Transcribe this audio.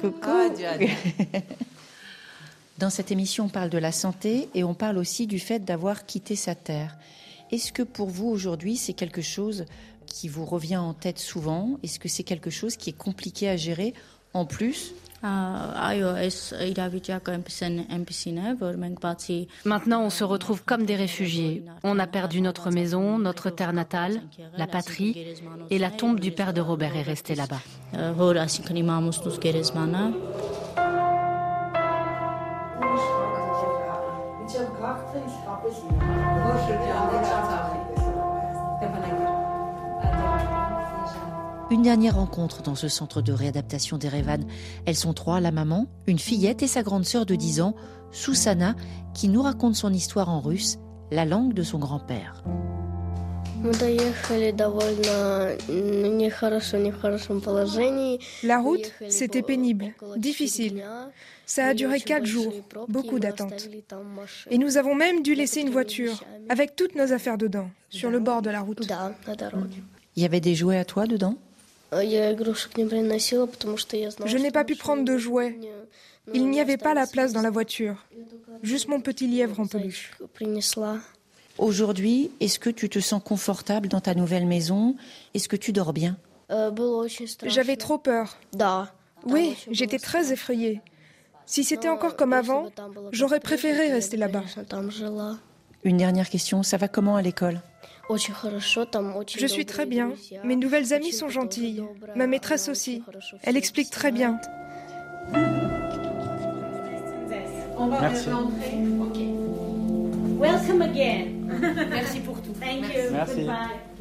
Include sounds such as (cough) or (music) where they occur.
Coucou. Ah, Diane. (laughs) Dans cette émission, on parle de la santé et on parle aussi du fait d'avoir quitté sa terre. Est-ce que pour vous aujourd'hui, c'est quelque chose qui vous revient en tête souvent? Est-ce que c'est quelque chose qui est compliqué à gérer en plus? Maintenant, on se retrouve comme des réfugiés. On a perdu notre maison, notre terre natale, la patrie, et la tombe du père de Robert est restée là-bas. Une dernière rencontre dans ce centre de réadaptation d'Erevan. Elles sont trois, la maman, une fillette et sa grande sœur de 10 ans, Susana, qui nous raconte son histoire en russe, la langue de son grand-père. La route, c'était pénible, difficile. Ça a duré quatre jours, beaucoup d'attentes. Et nous avons même dû laisser une voiture, avec toutes nos affaires dedans, sur le bord de la route. Il y avait des jouets à toi dedans? Je n'ai pas pu prendre de jouets. Il n'y avait pas la place dans la voiture. Juste mon petit lièvre en peluche. Aujourd'hui, est-ce que tu te sens confortable dans ta nouvelle maison? Est-ce que tu dors bien? J'avais trop peur. Oui, j'étais très effrayée. Si c'était encore comme avant, j'aurais préféré rester là-bas. Une dernière question, ça va comment à l'école? Je suis très bien. Mes nouvelles amies sont gentilles. Ma maîtresse aussi. Elle explique très bien. On va Merci. Merci pour tout. Thank Merci. you. Merci. Goodbye.